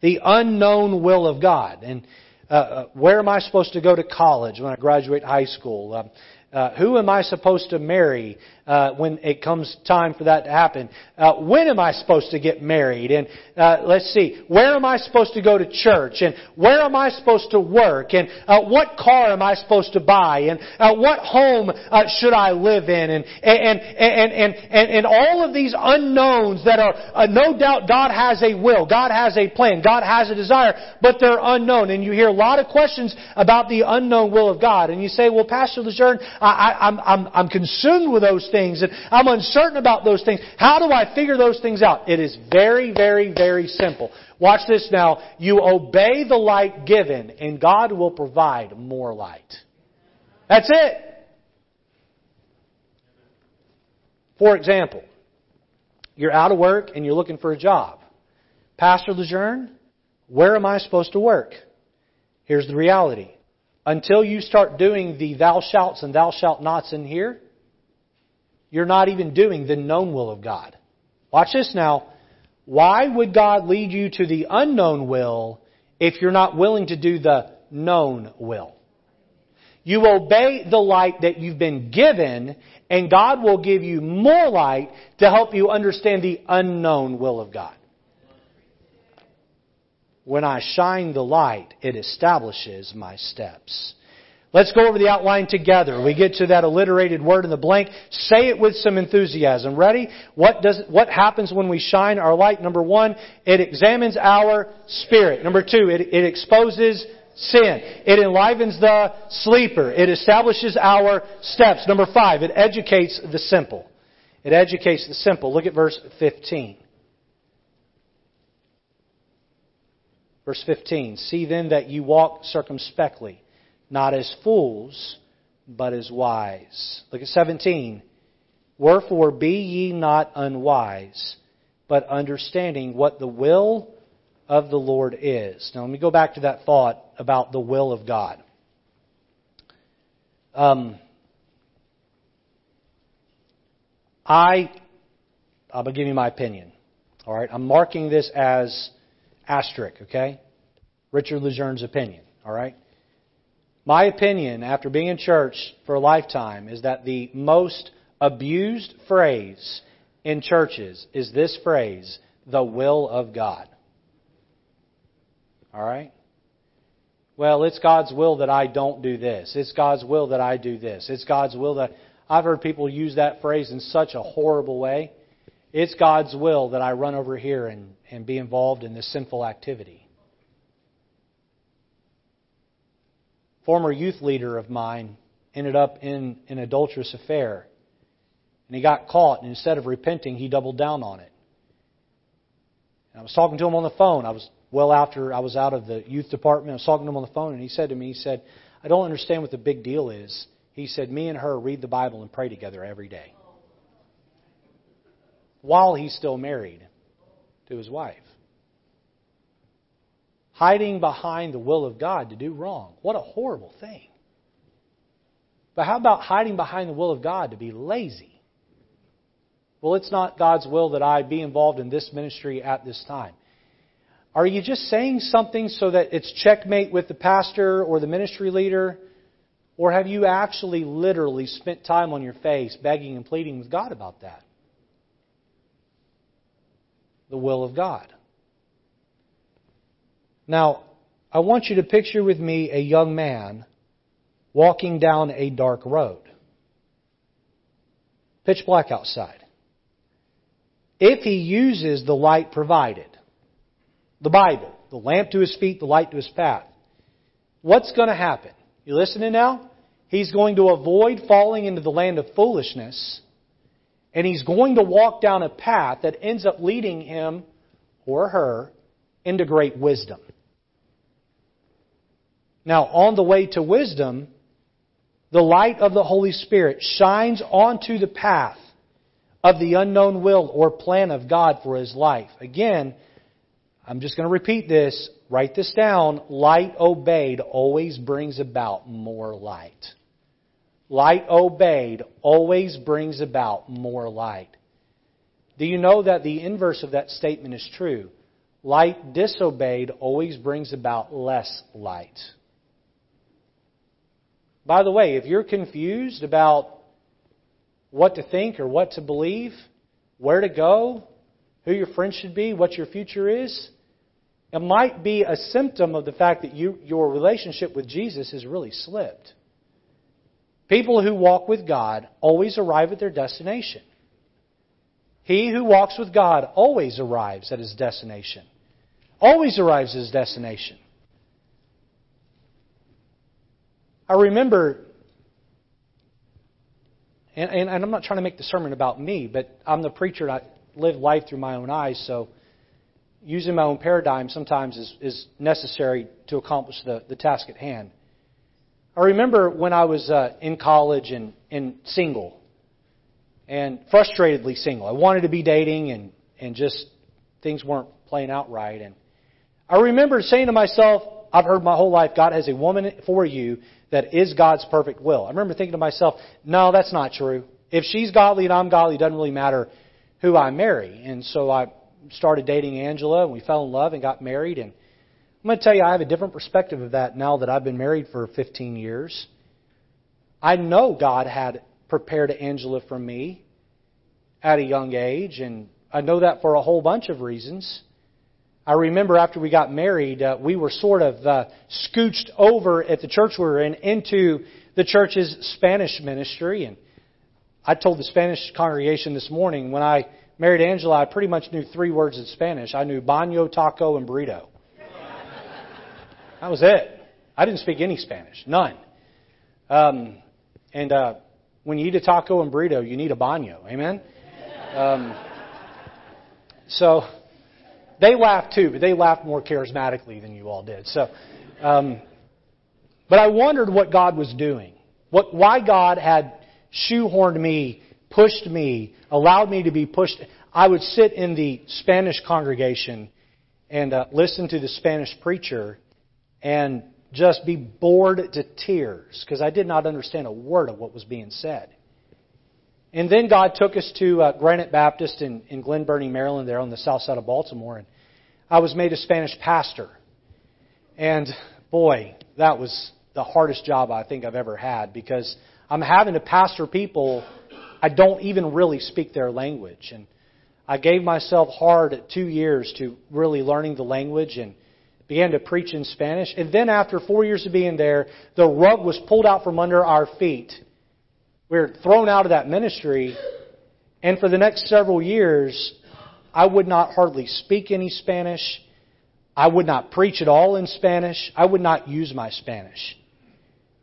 Speaker 1: The unknown will of God. And uh, uh where am I supposed to go to college when I graduate high school? Uh, uh, who am I supposed to marry uh, when it comes time for that to happen? Uh, when am I supposed to get married? And uh, let's see, where am I supposed to go to church? And where am I supposed to work? And uh, what car am I supposed to buy? And uh, what home should I live in? And and and and and, and all of these unknowns that are no doubt God has a will, God has a plan, God has a desire, but they're unknown. And you hear a lot of questions about the unknown will of God, and you say, "Well, Pastor Lejeune, I, I'm, I'm, I'm consumed with those things and I'm uncertain about those things. How do I figure those things out? It is very, very, very simple. Watch this now. You obey the light given and God will provide more light. That's it. For example, you're out of work and you're looking for a job. Pastor Lejeune, where am I supposed to work? Here's the reality until you start doing the thou shalt and thou shalt nots in here, you're not even doing the known will of God. Watch this now. Why would God lead you to the unknown will if you're not willing to do the known will? You obey the light that you've been given, and God will give you more light to help you understand the unknown will of God. When I shine the light, it establishes my steps. Let's go over the outline together. We get to that alliterated word in the blank. Say it with some enthusiasm. Ready? What does, what happens when we shine our light? Number one, it examines our spirit. Number two, it, it exposes sin. It enlivens the sleeper. It establishes our steps. Number five, it educates the simple. It educates the simple. Look at verse 15. Verse 15 See then that you walk circumspectly, not as fools, but as wise. Look at 17. Wherefore be ye not unwise, but understanding what the will of the Lord is. Now let me go back to that thought about the will of God. Um, I, I'm going to give you my opinion. All right, I'm marking this as asterisk, okay? Richard Lejeune's opinion, all right? My opinion, after being in church for a lifetime, is that the most abused phrase in churches is this phrase, the will of God. All right? Well, it's God's will that I don't do this. It's God's will that I do this. It's God's will that. I've heard people use that phrase in such a horrible way. It's God's will that I run over here and, and be involved in this sinful activity. Former youth leader of mine ended up in an adulterous affair. And he got caught, and instead of repenting, he doubled down on it. And I was talking to him on the phone. I was well after I was out of the youth department. I was talking to him on the phone, and he said to me, he said, I don't understand what the big deal is. He said, Me and her read the Bible and pray together every day while he's still married to his wife. Hiding behind the will of God to do wrong. What a horrible thing. But how about hiding behind the will of God to be lazy? Well, it's not God's will that I be involved in this ministry at this time. Are you just saying something so that it's checkmate with the pastor or the ministry leader? Or have you actually literally spent time on your face begging and pleading with God about that? the will of God. Now, I want you to picture with me a young man walking down a dark road. Pitch black outside. If he uses the light provided, the Bible, the lamp to his feet, the light to his path, what's going to happen? You listening now? He's going to avoid falling into the land of foolishness, and he's going to walk down a path that ends up leading him or her into great wisdom. Now, on the way to wisdom, the light of the Holy Spirit shines onto the path of the unknown will or plan of God for his life. Again, I'm just going to repeat this. Write this down. Light obeyed always brings about more light. Light obeyed always brings about more light. Do you know that the inverse of that statement is true? Light disobeyed always brings about less light. By the way, if you're confused about what to think or what to believe, where to go, who your friends should be, what your future is, it might be a symptom of the fact that you, your relationship with Jesus has really slipped. People who walk with God always arrive at their destination. He who walks with God always arrives at his destination. Always arrives at his destination. I remember and, and, and I'm not trying to make the sermon about me, but I'm the preacher and I live life through my own eyes, so using my own paradigm sometimes is, is necessary to accomplish the, the task at hand. I remember when I was uh, in college and, and single, and frustratedly single. I wanted to be dating, and, and just things weren't playing out right. And I remember saying to myself, I've heard my whole life, God has a woman for you that is God's perfect will. I remember thinking to myself, no, that's not true. If she's godly and I'm godly, it doesn't really matter who I marry. And so I started dating Angela and we fell in love and got married. And I'm going to tell you, I have a different perspective of that now that I've been married for 15 years. I know God had prepared Angela for me at a young age, and I know that for a whole bunch of reasons. I remember after we got married, uh, we were sort of uh, scooched over at the church we were in into the church's Spanish ministry. And I told the Spanish congregation this morning when I married Angela, I pretty much knew three words in Spanish. I knew baño, taco, and burrito. That was it. I didn't speak any Spanish, none. Um, and uh, when you eat a taco and burrito, you need a baño. Amen. Um, so they laughed too, but they laughed more charismatically than you all did. So, um, but I wondered what God was doing, what why God had shoehorned me, pushed me, allowed me to be pushed. I would sit in the Spanish congregation and uh, listen to the Spanish preacher and just be bored to tears because I did not understand a word of what was being said. And then God took us to uh, Granite Baptist in, in Glen Burnie, Maryland, there on the south side of Baltimore. And I was made a Spanish pastor. And boy, that was the hardest job I think I've ever had because I'm having to pastor people I don't even really speak their language. And I gave myself hard two years to really learning the language and began to preach in Spanish. And then after four years of being there, the rug was pulled out from under our feet. We were thrown out of that ministry. And for the next several years, I would not hardly speak any Spanish. I would not preach at all in Spanish. I would not use my Spanish.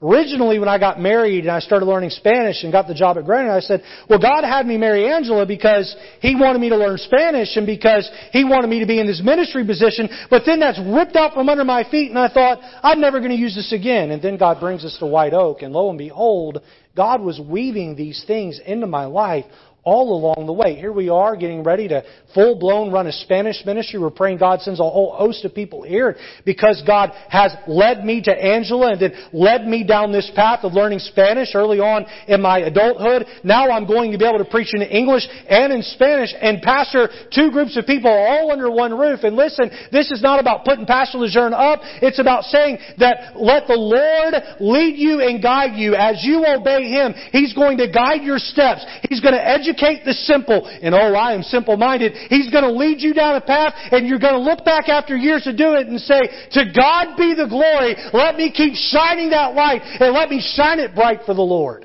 Speaker 1: Originally, when I got married and I started learning Spanish and got the job at Granite, I said, well, God had me marry Angela because He wanted me to learn Spanish and because He wanted me to be in this ministry position. But then that's ripped out from under my feet and I thought, I'm never going to use this again. And then God brings us to White Oak and lo and behold, God was weaving these things into my life all along the way. Here we are getting ready to full blown run a Spanish ministry. We're praying God sends a whole host of people here because God has led me to Angela and then led me down this path of learning Spanish early on in my adulthood. Now I'm going to be able to preach in English and in Spanish and pastor two groups of people all under one roof. And listen, this is not about putting Pastor Lejeune up. It's about saying that let the Lord lead you and guide you as you obey Him. He's going to guide your steps. He's going to educate educate the simple. And oh, I am simple-minded. He's going to lead you down a path and you're going to look back after years of doing it and say, to God be the glory. Let me keep shining that light and let me shine it bright for the Lord.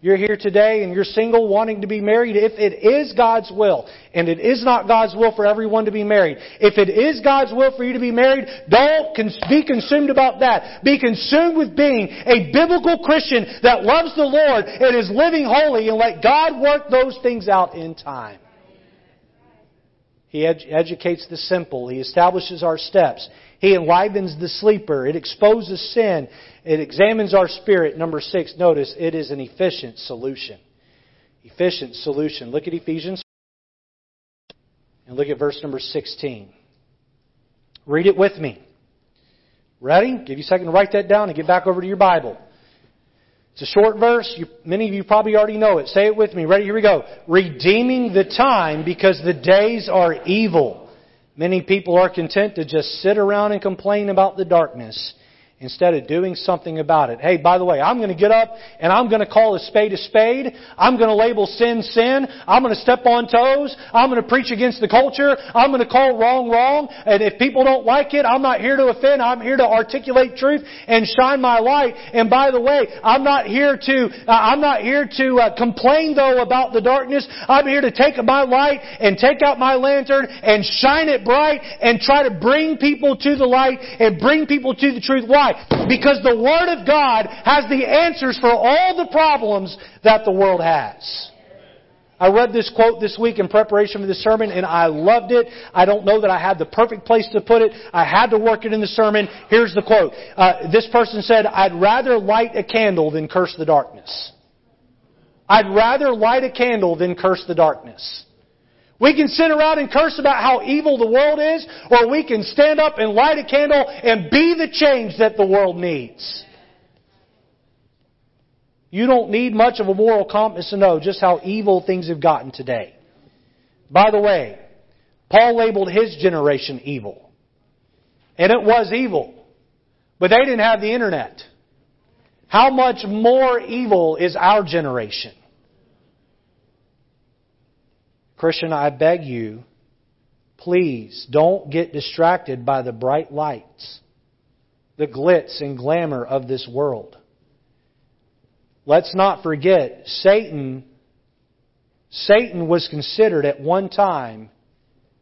Speaker 1: You're here today and you're single wanting to be married. If it is God's will, and it is not God's will for everyone to be married, if it is God's will for you to be married, don't be consumed about that. Be consumed with being a biblical Christian that loves the Lord and is living holy and let God work those things out in time. He ed- educates the simple. He establishes our steps. He enlivens the sleeper. It exposes sin. It examines our spirit. Number six, notice it is an efficient solution. Efficient solution. Look at Ephesians and look at verse number 16. Read it with me. Ready? Give you a second to write that down and get back over to your Bible. It's a short verse. You, many of you probably already know it. Say it with me. Ready? Here we go. Redeeming the time because the days are evil. Many people are content to just sit around and complain about the darkness instead of doing something about it. Hey, by the way, I'm going to get up and I'm going to call a spade a spade. I'm going to label sin sin. I'm going to step on toes. I'm going to preach against the culture. I'm going to call wrong wrong. And if people don't like it, I'm not here to offend. I'm here to articulate truth and shine my light. And by the way, I'm not here to uh, I'm not here to uh, complain though about the darkness. I'm here to take my light and take out my lantern and shine it bright and try to bring people to the light and bring people to the truth. Why? Why? Because the Word of God has the answers for all the problems that the world has. I read this quote this week in preparation for the sermon and I loved it. I don't know that I had the perfect place to put it. I had to work it in the sermon. Here's the quote. Uh, this person said, I'd rather light a candle than curse the darkness. I'd rather light a candle than curse the darkness. We can sit around and curse about how evil the world is, or we can stand up and light a candle and be the change that the world needs. You don't need much of a moral compass to know just how evil things have gotten today. By the way, Paul labeled his generation evil. And it was evil. But they didn't have the internet. How much more evil is our generation? Christian, I beg you, please don't get distracted by the bright lights, the glitz and glamour of this world. Let's not forget, Satan, Satan was considered at one time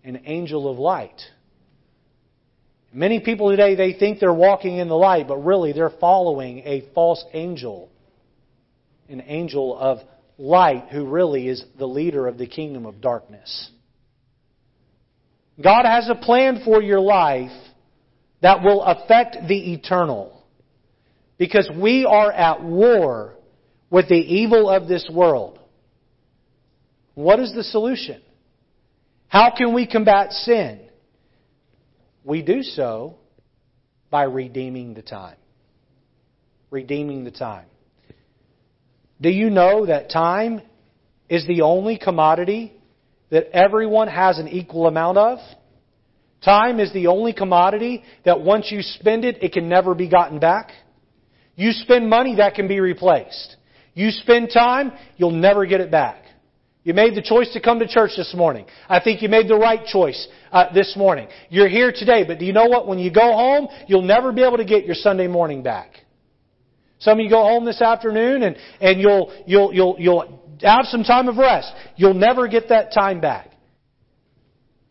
Speaker 1: an angel of light. Many people today, they think they're walking in the light, but really they're following a false angel, an angel of light who really is the leader of the kingdom of darkness. God has a plan for your life that will affect the eternal. Because we are at war with the evil of this world. What is the solution? How can we combat sin? We do so by redeeming the time. Redeeming the time. Do you know that time is the only commodity that everyone has an equal amount of? Time is the only commodity that once you spend it, it can never be gotten back. You spend money that can be replaced. You spend time, you'll never get it back. You made the choice to come to church this morning. I think you made the right choice uh, this morning. You're here today, but do you know what? When you go home, you'll never be able to get your Sunday morning back. Some of you go home this afternoon and, and you'll, you'll, you'll, you'll have some time of rest. You'll never get that time back.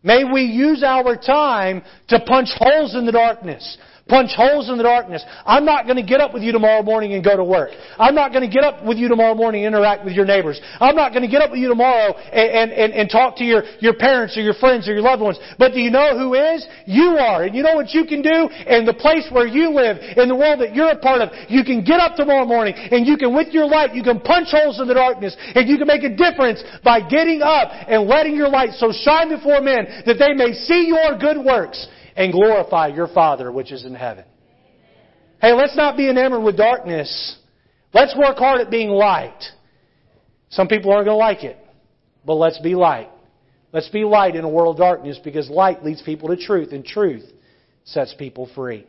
Speaker 1: May we use our time to punch holes in the darkness punch holes in the darkness. I'm not going to get up with you tomorrow morning and go to work. I'm not going to get up with you tomorrow morning and interact with your neighbors. I'm not going to get up with you tomorrow and, and, and talk to your, your parents or your friends or your loved ones. But do you know who is? You are. And you know what you can do? In the place where you live, in the world that you're a part of, you can get up tomorrow morning and you can, with your light, you can punch holes in the darkness and you can make a difference by getting up and letting your light so shine before men that they may see your good works and glorify your Father which is in heaven. Hey, let's not be enamored with darkness. Let's work hard at being light. Some people aren't going to like it, but let's be light. Let's be light in a world of darkness because light leads people to truth, and truth sets people free.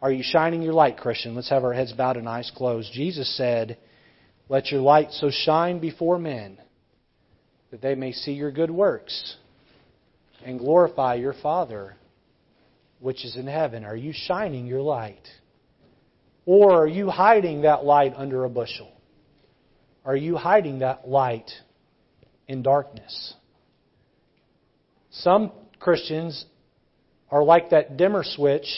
Speaker 1: Are you shining your light, Christian? Let's have our heads bowed and eyes closed. Jesus said, Let your light so shine before men that they may see your good works and glorify your Father which is in heaven. Are you shining your light? Or are you hiding that light under a bushel? Are you hiding that light in darkness? Some Christians are like that dimmer switch,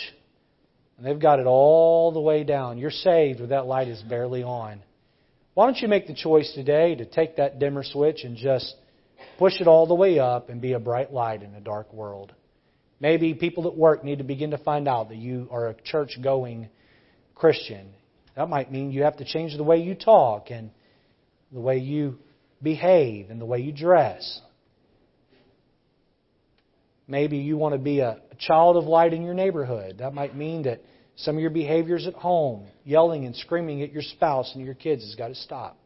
Speaker 1: and they've got it all the way down. You're saved, but that light is barely on. Why don't you make the choice today to take that dimmer switch and just push it all the way up and be a bright light in a dark world? Maybe people at work need to begin to find out that you are a church going Christian. That might mean you have to change the way you talk and the way you behave and the way you dress. Maybe you want to be a, child of light in your neighborhood. That might mean that some of your behaviors at home, yelling and screaming at your spouse and your kids, has got to stop.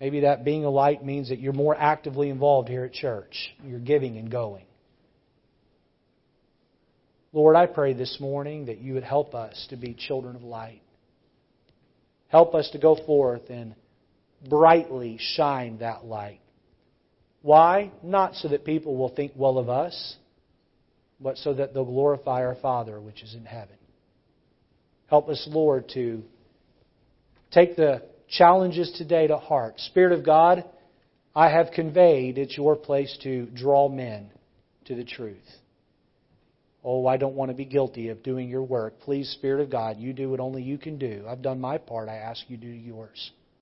Speaker 1: Maybe that being a light means that you're more actively involved here at church. You're giving and going. Lord, I pray this morning that you would help us to be children of light. Help us to go forth and brightly shine that light. Why? Not so that people will think well of us, but so that they'll glorify our Father which is in heaven. Help us, Lord, to take the challenges today to heart. Spirit of God, I have conveyed it's your place to draw men to the truth. Oh, I don't want to be guilty of doing your work. Please, Spirit of God, you do what only you can do. I've done my part. I ask you to do yours.